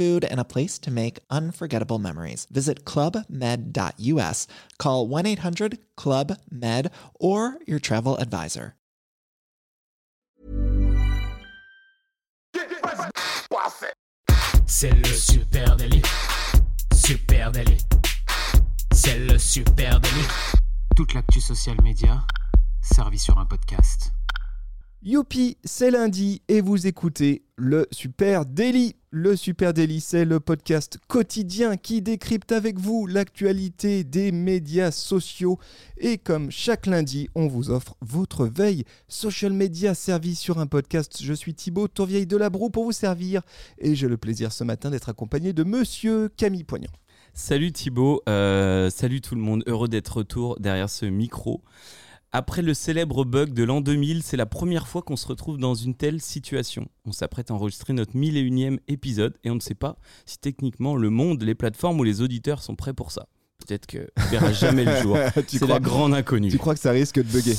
food, and a place to make unforgettable memories. Visit clubmed.us, call 1 800 Club Med, or your travel advisor. C'est le super délit. Super délit. C'est le super délit. Toute l'actu social média servie sur un podcast. Youpi, c'est lundi et vous écoutez le Super Daily. Le Super Daily, c'est le podcast quotidien qui décrypte avec vous l'actualité des médias sociaux. Et comme chaque lundi, on vous offre votre veille social media servie sur un podcast. Je suis Thibaut Tourvieille de la Broue pour vous servir et j'ai le plaisir ce matin d'être accompagné de monsieur Camille Poignant. Salut Thibaut, euh, salut tout le monde, heureux d'être retour derrière ce micro. Après le célèbre bug de l'an 2000, c'est la première fois qu'on se retrouve dans une telle situation. On s'apprête à enregistrer notre 1001e épisode et on ne sait pas si techniquement le monde, les plateformes ou les auditeurs sont prêts pour ça. Peut-être que verra jamais le jour. C'est crois- la grande inconnue. Tu crois que ça risque de bugger?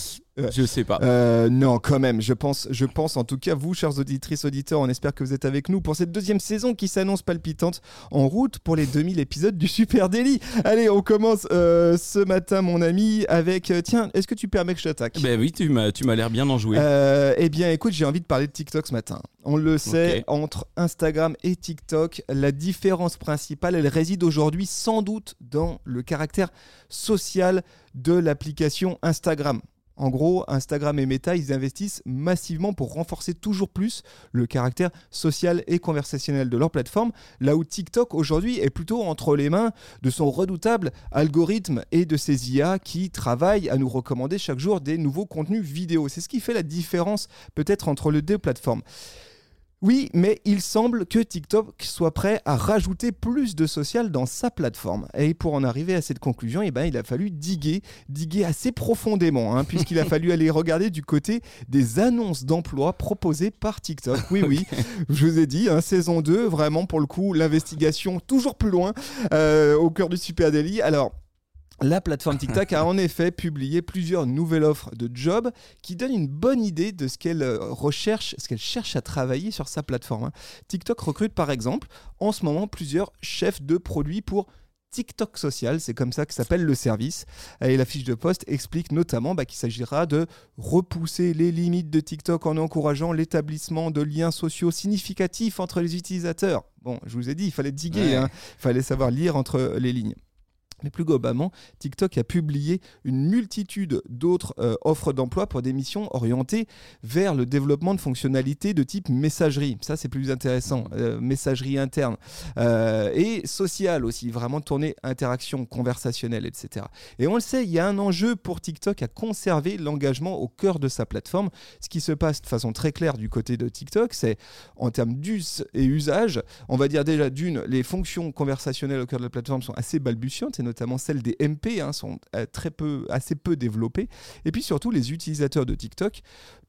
Je sais pas. Euh, non, quand même. Je pense, je pense en tout cas, vous, chers auditrices, auditeurs, on espère que vous êtes avec nous pour cette deuxième saison qui s'annonce palpitante en route pour les 2000 épisodes du Super Daily. Allez, on commence euh, ce matin, mon ami, avec. euh, tiens, est-ce que tu permets que je t'attaque? Ben oui, tu m'as, tu m'as l'air bien d'en jouer. Euh, eh bien, écoute, j'ai envie de parler de TikTok ce matin. On le sait, entre Instagram et TikTok, la différence principale, elle réside aujourd'hui sans doute dans le caractère social de l'application Instagram. En gros, Instagram et Meta, ils investissent massivement pour renforcer toujours plus le caractère social et conversationnel de leur plateforme, là où TikTok aujourd'hui est plutôt entre les mains de son redoutable algorithme et de ses IA qui travaillent à nous recommander chaque jour des nouveaux contenus vidéo. C'est ce qui fait la différence peut-être entre les deux plateformes. Oui, mais il semble que TikTok soit prêt à rajouter plus de social dans sa plateforme. Et pour en arriver à cette conclusion, eh ben, il a fallu diguer, diguer assez profondément, hein, puisqu'il a fallu aller regarder du côté des annonces d'emploi proposées par TikTok. Oui, oui, je vous ai dit, hein, saison 2, vraiment pour le coup, l'investigation toujours plus loin, euh, au cœur du Super Daily. Alors, la plateforme TikTok a en effet publié plusieurs nouvelles offres de jobs qui donnent une bonne idée de ce qu'elle euh, recherche, ce qu'elle cherche à travailler sur sa plateforme. hein. TikTok recrute par exemple en ce moment plusieurs chefs de produits pour TikTok social, c'est comme ça que s'appelle le service. Et la fiche de poste explique notamment bah, qu'il s'agira de repousser les limites de TikTok en encourageant l'établissement de liens sociaux significatifs entre les utilisateurs. Bon, je vous ai dit, il fallait diguer, Ouais. hein. il fallait savoir lire entre les lignes. Mais plus globalement, TikTok a publié une multitude d'autres euh, offres d'emploi pour des missions orientées vers le développement de fonctionnalités de type messagerie. Ça, c'est plus intéressant. Euh, messagerie interne. Euh, et sociale aussi, vraiment tourner interaction conversationnelle, etc. Et on le sait, il y a un enjeu pour TikTok à conserver l'engagement au cœur de sa plateforme. Ce qui se passe de façon très claire du côté de TikTok, c'est en termes d'us et usage, on va dire déjà d'une, les fonctions conversationnelles au cœur de la plateforme sont assez balbutiantes, et notamment celles des MP hein, sont euh, très peu, assez peu développées. Et puis surtout, les utilisateurs de TikTok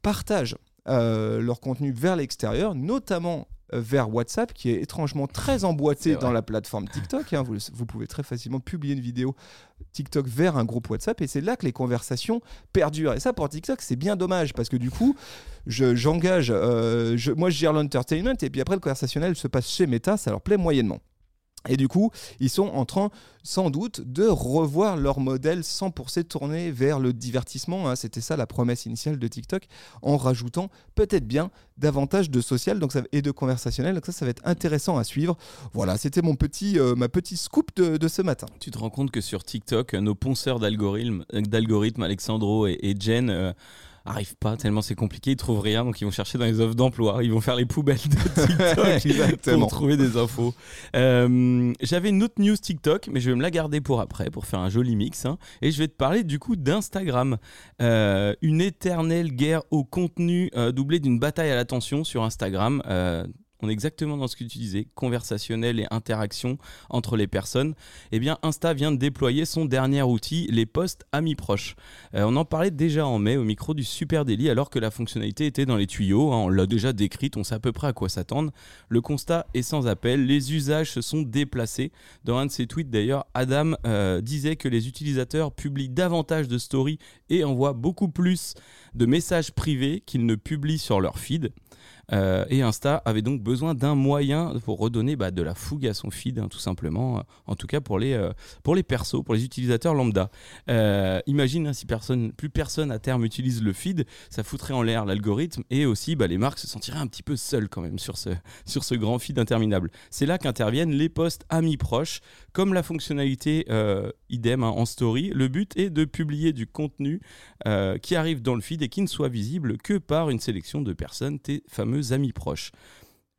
partagent euh, leur contenu vers l'extérieur, notamment euh, vers WhatsApp, qui est étrangement très emboîté dans la plateforme TikTok. hein. Vous, vous pouvez très facilement publier une vidéo TikTok vers un groupe WhatsApp, et c'est là que les conversations perdurent. Et ça, pour TikTok, c'est bien dommage, parce que du coup, je- j'engage, euh, je- moi je gère l'entertainment, et puis après le conversationnel se passe chez Meta, ça leur plaît moyennement. Et du coup, ils sont en train, sans doute, de revoir leur modèle 100% tourné vers le divertissement. hein. C'était ça la promesse initiale de TikTok, en rajoutant peut-être bien davantage de social et de conversationnel. Donc ça, ça va être intéressant à suivre. Voilà, c'était mon petit, euh, ma petite scoop de, ce matin. Tu te rends compte que sur TikTok, nos ponceurs d'algorithmes, euh, Alexandro et, et Jen, euh, arrivent pas tellement c'est compliqué, ils trouvent rien, donc ils vont chercher dans les offres d'emploi, ils vont faire les poubelles de TikTok pour trouver des infos. Euh, J'avais une autre news TikTok, mais je vais me la garder pour après, pour faire un joli mix, hein. et je vais te parler du coup d'Instagram. Euh, une éternelle guerre au contenu euh, doublée d'une bataille à l'attention sur Instagram. On est exactement dans ce que tu disais, conversationnel et interaction entre les personnes. Eh bien, Insta vient de déployer son dernier outil, les posts amis proches. Euh, on en parlait déjà en mai au micro du Super Daily, alors que la fonctionnalité était dans les tuyaux. Hein, on l'a déjà décrite, on sait à peu près à quoi s'attendre. Le constat est sans appel, les usages se sont déplacés. Dans un de ses tweets d'ailleurs, Adam euh, disait que les utilisateurs publient davantage de stories et envoient beaucoup plus de messages privés qu'ils ne publient sur leur feed. Euh, et Insta avait donc besoin d'un moyen pour redonner bah, de la fougue à son feed, hein, tout simplement. euh, en tout cas pour les, euh, pour les persos, pour les utilisateurs lambda. Euh, imagine hein, si personne, plus personne à terme utilise le feed, ça foutrait en l'air l'algorithme et aussi bah, les marques se sentiraient un petit peu seules quand même sur ce, sur ce grand feed interminable. C'est là qu'interviennent les posts amis proches, comme la fonctionnalité euh, idem hein, en story. Le but est de publier du contenu euh, qui arrive dans le feed et qui ne soit visible que par une sélection de personnes, tes fameux amis proches.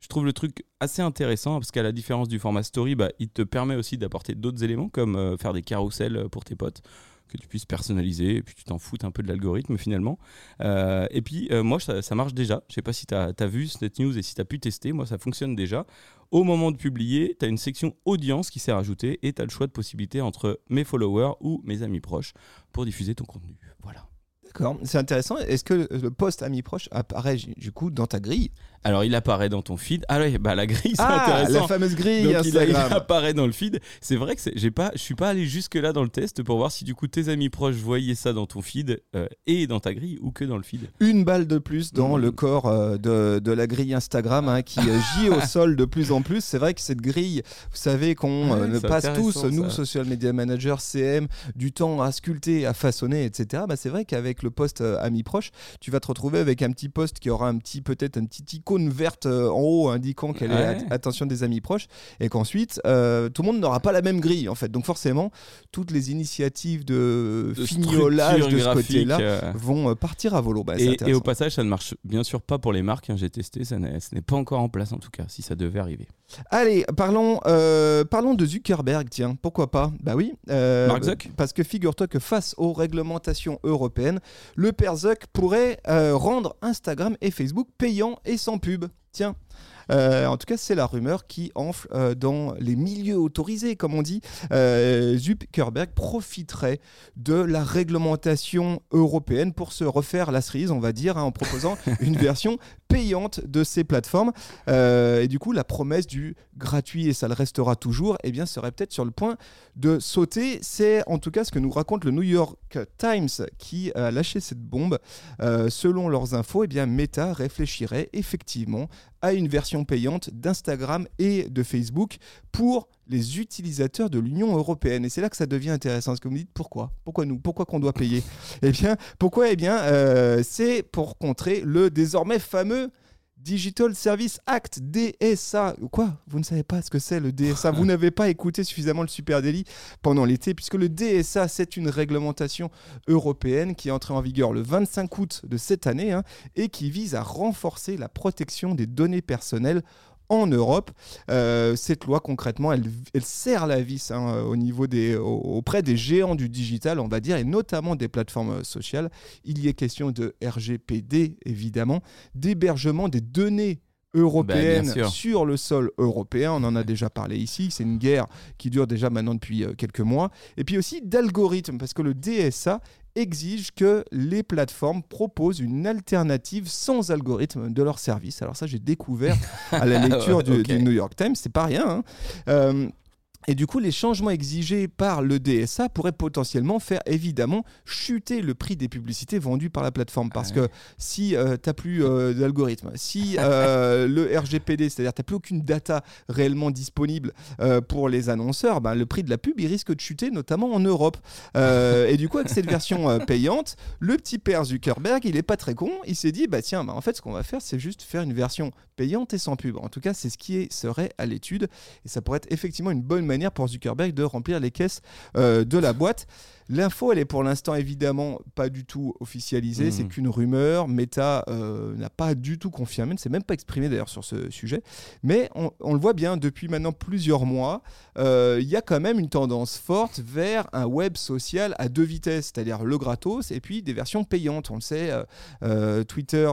Je trouve le truc assez intéressant parce qu'à la différence du format story, bah, il te permet aussi d'apporter d'autres éléments comme euh, faire des carousels pour tes potes que tu puisses personnaliser et puis tu t'en foutes un peu de l'algorithme finalement. Euh, et puis euh, moi ça, marche déjà. Je sais pas si tu as, vu cette news et si tu as pu tester. Moi ça fonctionne déjà. Au moment de publier, tu as une section audience qui s'est rajoutée et tu as le choix de possibilités entre mes followers ou mes amis proches pour diffuser ton contenu. Voilà. D'accord, c'est intéressant. Est-ce que le post ami proche apparaît du coup dans ta grille? Alors il apparaît dans ton feed. Ah ouais, bah la grille c'est Ah, intéressant. la fameuse grille Donc, il, a- il Instagram. apparaît dans le feed. C'est vrai que j'ai pas, je suis pas allé jusque là dans le test pour voir si du coup tes amis proches voyaient ça dans ton feed euh, et dans ta grille ou que dans le feed. Une balle de plus dans Mmh. le corps euh, de, de la grille Instagram hein, qui euh, gît au sol de plus en plus. C'est vrai que cette grille, vous savez qu'on Ouais, ne c'est passe tous, nous, ça. social media managers, CM, du temps à sculpter, à façonner, etc. Bah, c'est vrai qu'avec le post euh, ami proche, tu vas te retrouver avec un petit post qui aura un petit, peut-être un petit icône verte euh, en haut indiquant qu'elle est attention des amis proches et qu'ensuite euh, tout le monde n'aura pas la même grille en fait. Donc forcément, toutes les initiatives de, De fignolage de ce côté-là euh, vont partir à volo. Bah, et, au passage, ça ne marche bien sûr pas pour les marques. hein, J'ai testé, ça n'est- ce n'est pas encore en place en tout cas, si ça devait arriver. Allez, parlons, euh, parlons de Zuckerberg, tiens, pourquoi pas? Bah oui. Mark Zuck? Parce que figure-toi que face aux réglementations européennes, le père Zuck pourrait rendre Instagram et Facebook payants et sans pub. Tiens. Euh, en tout cas, c'est la rumeur qui enfle euh, dans les milieux autorisés, comme on dit. Euh, Zuckerberg profiterait de la réglementation européenne pour se refaire la cerise, on va dire, hein, en proposant une version payante de ces plateformes. Euh, et du coup, la promesse du gratuit et ça le restera toujours, eh bien, serait peut-être sur le point de sauter. C'est en tout cas ce que nous raconte le New York Times qui a lâché cette bombe. Euh, selon leurs infos, eh bien, Meta réfléchirait effectivement à une version payante d'Instagram et de Facebook pour les utilisateurs de l'Union européenne. Et c'est là que ça devient intéressant. Parce que vous me dites pourquoi? Pourquoi nous? Pourquoi qu'on doit payer? Eh bien, pourquoi? Eh bien, euh, c'est pour contrer le désormais fameux Digital Service Act, DSA. Quoi? Vous ne savez pas ce que c'est le DSA Vous n'avez pas écouté suffisamment le Super Daily pendant l'été, puisque le DSA, c'est une réglementation européenne qui est entrée en vigueur le 25 août de cette année hein, et qui vise à renforcer la protection des données personnelles en Europe. Euh, cette loi, concrètement, elle, elle serre la vis hein, auprès des géants du digital, on va dire, et notamment des plateformes euh, sociales. Il y est question de RGPD, évidemment, d'hébergement des données Bah, sûr. sur le sol européen. On en a déjà parlé ici. C'est une guerre qui dure déjà maintenant depuis euh, quelques mois. Et puis aussi d'algorithmes, parce que le DSA exige que les plateformes proposent une alternative sans algorithme de leur service. Alors ça, j'ai découvert à la lecture du New York Times, c'est pas rien. hein. Euh, et du coup, les changements exigés par le DSA pourraient potentiellement faire évidemment chuter le prix des publicités vendues par la plateforme. Parce Ah ouais. que si tu n'as plus euh, d'algorithme, si euh, le RGPD, c'est-à-dire tu n'as plus aucune data réellement disponible euh, pour les annonceurs, ben, le prix de la pub il risque de chuter, notamment en Europe. Euh, et du coup, avec cette version euh, payante, le petit père Zuckerberg, il est pas très con. Il s'est dit, bah tiens, bah, en fait, ce qu'on va faire, c'est juste faire une version payante et sans pub. En tout cas, c'est ce qui est- serait à l'étude. Et ça pourrait être effectivement une bonne manière pour Zuckerberg de remplir les caisses euh, de la boîte. L'info, elle est pour l'instant évidemment pas du tout officialisée, Mhm. c'est qu'une rumeur. Meta euh, n'a pas du tout confirmé, ne s'est même pas exprimé d'ailleurs sur ce sujet. Mais on, on le voit bien depuis maintenant plusieurs mois, euh, il y a quand même une tendance forte vers un web social à deux vitesses, c'est-à-dire le gratos et puis des versions payantes. On le sait, euh, Twitter,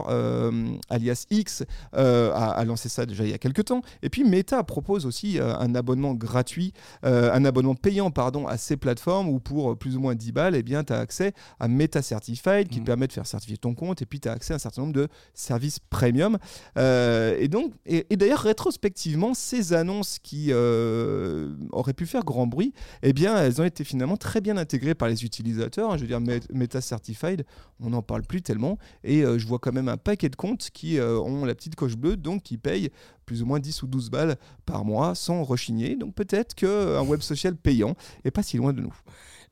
alias X, a, a lancé ça déjà il y a quelques temps. Et puis Meta propose aussi un abonnement gratuit, un abonnement payant pardon, à ces plateformes où pour plus ou moins 10 balles, eh bien, tu as accès à Meta Certified qui Mm. te permet de faire certifier ton compte et puis tu as accès à un certain nombre de services premium. Euh, et donc, et, et d'ailleurs, rétrospectivement, ces annonces qui euh, auraient pu faire grand bruit, eh bien, elles ont été finalement très bien intégrées par les utilisateurs. hein. Je veux dire, Met- Meta Certified, on n'en parle plus tellement. Et euh, je vois quand même un paquet de comptes qui ont la petite coche bleue, donc qui payent plus ou moins 10 ou 12 balles par mois sans rechigner. Donc peut-être qu'un web social payant est pas si loin de nous.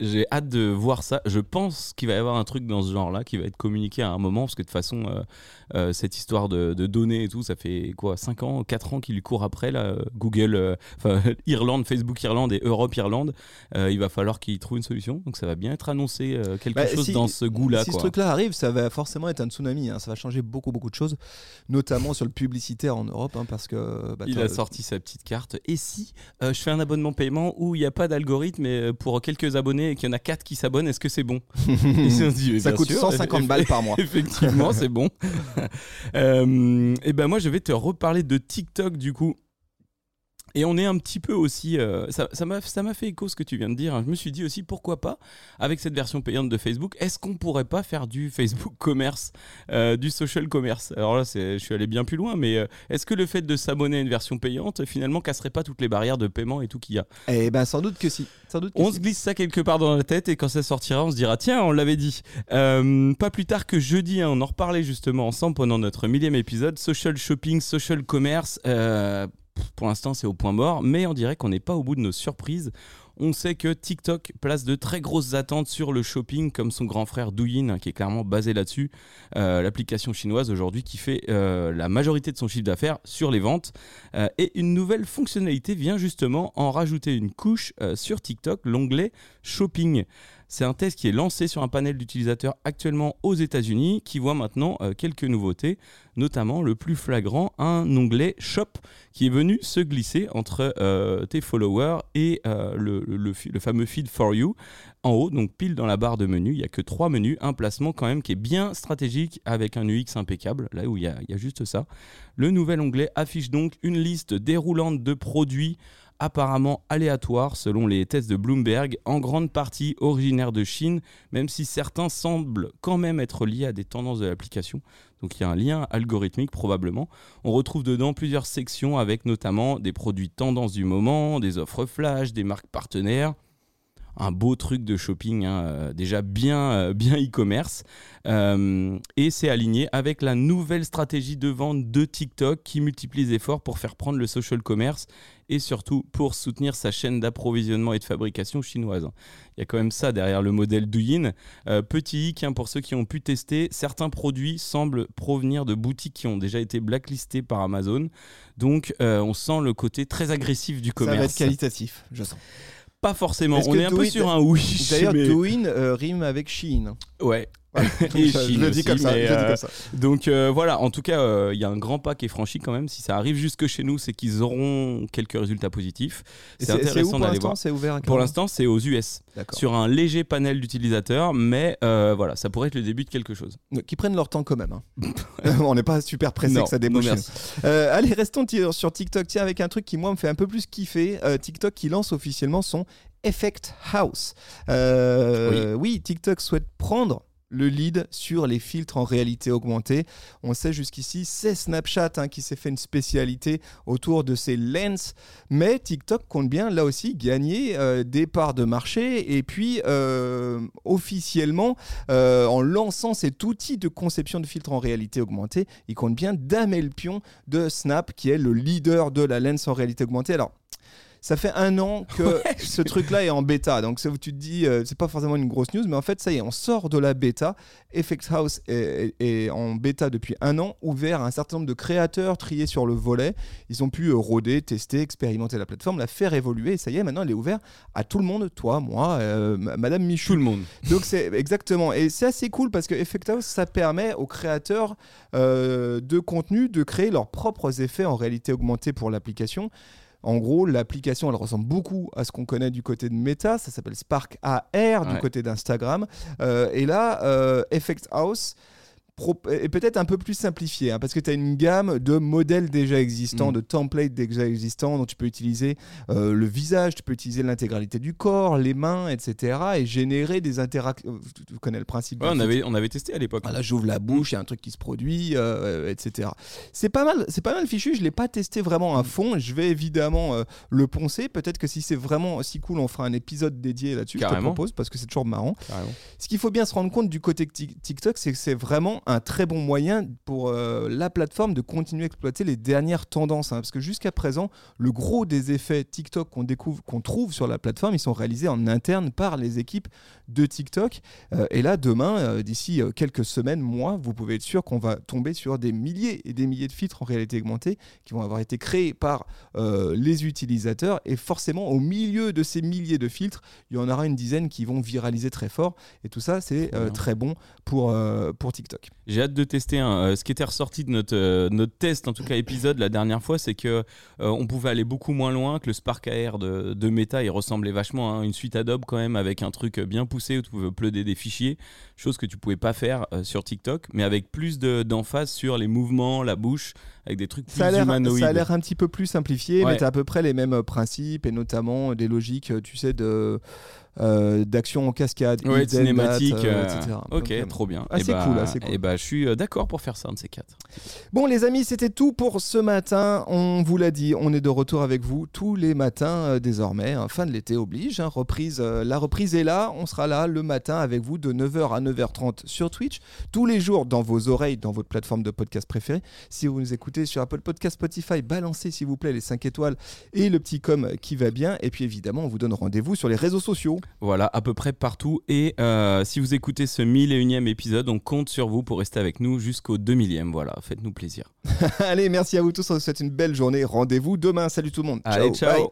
J'ai hâte de voir ça. Je pense qu'il va y avoir un truc dans ce genre-là qui va être communiqué à un moment, parce que de toute façon, euh, euh, cette histoire de, de données et tout, ça fait quoi 5 ans, 4 ans qu'il court après, là, Google, euh, enfin Irlande, Facebook Irlande et Europe Irlande. Il va falloir qu'il trouve une solution. Donc ça va bien être annoncé quelque Bah, chose si- dans ce goût-là. Si quoi. ce truc-là arrive, ça va forcément être un tsunami. hein. Ça va changer beaucoup, beaucoup de choses, notamment sur le publicitaire en Europe, hein, parce que. bah, Il a sorti sa petite carte. Et si je fais un abonnement paiement où il n'y a pas d'algorithme euh, pour quelques abonnés et qu'il y en a 4 qui s'abonnent, est-ce que c'est bon Et si on se dit, Ça coûte sûr, 150 eff- balles par mois. Effectivement, c'est bon. Euh, et ben moi, je vais te reparler de TikTok du coup. Et on est un petit peu aussi. euh, ça m'a ça m'a fait écho ce que tu viens de dire. hein. Je me suis dit aussi pourquoi pas avec cette version payante de Facebook. Est-ce qu'on pourrait pas faire du Facebook commerce, euh, du social commerce? Alors là, je suis allé bien plus loin, mais euh, est-ce que le fait de s'abonner à une version payante finalement casserait pas toutes les barrières de paiement et tout qu'il y a? Eh ben, sans doute que si. Sans doute que on si. se glisse ça quelque part dans la tête et quand ça sortira, on se dira tiens, on l'avait dit. Euh, pas plus tard que jeudi, hein, on en reparlait justement ensemble pendant notre millième épisode. Social shopping, social commerce. Pour l'instant, c'est au point mort, mais on dirait qu'on n'est pas au bout de nos surprises. On sait que TikTok place de très grosses attentes sur le shopping, comme son grand frère Douyin, hein, qui est clairement basé là-dessus. Euh, L'application chinoise aujourd'hui qui fait euh, la majorité de son chiffre d'affaires sur les ventes. Euh, et une nouvelle fonctionnalité vient justement en rajouter une couche sur TikTok, l'onglet Shopping. C'est un test qui est lancé sur un panel d'utilisateurs actuellement aux États-Unis qui voit maintenant euh, quelques nouveautés, notamment le plus flagrant, un onglet Shop qui est venu se glisser entre euh, tes followers et euh, le, fameux feed for you en haut, donc pile dans la barre de menu. Il n'y a que trois menus, un placement quand même qui est bien stratégique avec un UX impeccable, là où il y il y a juste ça. Le nouvel onglet affiche donc une liste déroulante de produits apparemment aléatoires selon les tests de Bloomberg, en grande partie originaires de Chine, même si certains semblent quand même être liés à des tendances de l'application. Donc il y a un lien algorithmique probablement. On retrouve dedans plusieurs sections avec notamment des produits tendances du moment, des offres flash, des marques partenaires un beau truc de shopping, hein, euh, déjà bien euh, bien e-commerce. Euh, et c'est aligné avec la nouvelle stratégie de vente de TikTok qui multiplie les efforts pour faire prendre le social commerce et surtout pour soutenir sa chaîne d'approvisionnement et de fabrication chinoise. Il y a quand même ça derrière le modèle Douyin. Euh, petit hic hein, pour ceux qui ont pu tester, certains produits semblent provenir de boutiques qui ont déjà été blacklistées par Amazon. Donc euh, on sent le côté très agressif du Ça va être commerce. qualitatif, je sens. Pas forcément. On est un peu sur un oui. D'ailleurs, mais- Douyin euh, rime avec Shein. Ouais. Je, le dis comme ça. euh, comme ça. Donc euh, voilà, en tout cas, euh, il y a un grand pas qui est franchi quand même. Si ça arrive jusque chez nous, c'est qu'ils auront quelques résultats positifs. C'est intéressant d'aller voir. Ouvert Pour l'instant, c'est aux US, sur un léger panel d'utilisateurs, mais euh, voilà, ça pourrait être le début de quelque chose. Qui prennent leur temps quand même. hein. On n'est pas super pressé que ça débouche. allez, restons sur TikTok. Tiens, avec un truc qui, moi, me fait un peu plus kiffer. TikTok qui lance officiellement son Effect House. Oui. TikTok souhaite prendre le lead sur les filtres en réalité augmentée. On sait jusqu'ici, c'est Snapchat hein, qui s'est fait une spécialité autour de ces lens, mais TikTok compte bien là aussi gagner euh, des parts de marché et puis euh, officiellement euh, en lançant cet outil de conception de filtres en réalité augmentée, il compte bien damer le pion de Snap qui est le leader de la lens en réalité augmentée. Alors Ça fait un an que ce truc-là est en bêta. Donc ça, tu te dis, euh, c'est pas forcément une grosse news, mais en fait, ça y est, on sort de la bêta. Effect House est, est- est en bêta depuis un an, ouvert à un certain nombre de créateurs triés sur le volet. Ils ont pu euh, rôder, tester, expérimenter la plateforme, la faire évoluer. Et ça y est, maintenant, elle est ouverte à tout le monde, toi, moi, euh, Madame Michou. Tout le monde. Donc c'est exactement et c'est assez cool parce que Effect House ça permet aux créateurs euh, de contenu de créer leurs propres effets en réalité augmentée pour l'application. En gros, l'application, elle ressemble beaucoup à ce qu'on connaît du côté de Meta. Ça s'appelle Spark AR du Ouais. côté d'Instagram. Euh, et là, euh, Effect House est peut-être un peu plus simplifié hein, parce que tu as une gamme de modèles déjà existants, Mm. de templates déjà existants dont tu peux utiliser euh, le visage, tu peux utiliser l'intégralité du corps, les mains, etc. et générer des interactions. Tu tu connais le principe Ouais, on, avait, on avait testé à l'époque. voilà, j'ouvre la bouche, il y a un truc qui se produit, euh, etc. C'est pas mal, c'est pas mal fichu. Je l'ai pas testé vraiment à fond. Je vais évidemment euh, le poncer. Peut-être que si c'est vraiment si cool, on fera un épisode dédié là-dessus. Je te propose parce que c'est toujours marrant. Carrément. Ce qu'il faut bien se rendre compte du côté Tik- TikTok, c'est que c'est vraiment un très bon moyen pour euh, la plateforme de continuer à exploiter les dernières tendances. hein. parce que jusqu'à présent, le gros des effets TikTok qu'on découvre, qu'on trouve sur la plateforme, ils sont réalisés en interne par les équipes de TikTok. Euh, et là, demain, euh, d'ici quelques semaines, mois, vous pouvez être sûr qu'on va tomber sur des milliers et des milliers de filtres en réalité augmentée qui vont avoir été créés par les utilisateurs. Et forcément, au milieu de ces milliers de filtres, il y en aura une dizaine qui vont viraliser très fort. Et tout ça, c'est très bon pour, pour TikTok. J'ai hâte de tester un. Euh, ce qui était ressorti de notre, euh, notre test, en tout cas épisode la dernière fois, c'est que euh, on pouvait aller beaucoup moins loin que le Spark AR de, de Meta. Il ressemblait vachement à une suite Adobe quand même, avec un truc bien poussé où tu pouvais uploader des fichiers, chose que tu pouvais pas faire euh, sur TikTok, mais avec plus de- d'emphase sur les mouvements, la bouche, avec des trucs plus Ça a humanoïdes. ça a l'air un petit peu plus simplifié, mais tu as à peu près les mêmes principes et notamment des logiques, tu sais, de euh, d'action en cascade, Ouais, cinématique. euh, euh, etc. ok, Donc, trop bien. ah, Et c'est bah, cool, c'est cool. Et bah, je suis d'accord pour faire ça, un de ces quatre. Bon les amis, c'était tout pour ce matin. On vous l'a dit, on est de retour avec vous tous les matins désormais. hein. Fin de l'été oblige. hein. Reprise, la reprise est là. On sera là le matin avec vous de 9h à 9h30 sur Twitch. Tous les jours dans vos oreilles, dans votre plateforme de podcast préférée. Si vous nous écoutez sur Apple Podcast, Spotify, balancez s'il vous plaît les 5 étoiles et le petit com qui va bien. Et puis évidemment, on vous donne rendez-vous sur les réseaux sociaux. Voilà, à peu près partout. Et euh, si vous écoutez ce 1001e épisode, on compte sur vous pour rester avec nous jusqu'au 2000e. Voilà, faites-nous plaisir. Allez, merci à vous tous. On vous souhaite une belle journée. Rendez-vous demain. Salut tout le monde. Allez, ciao.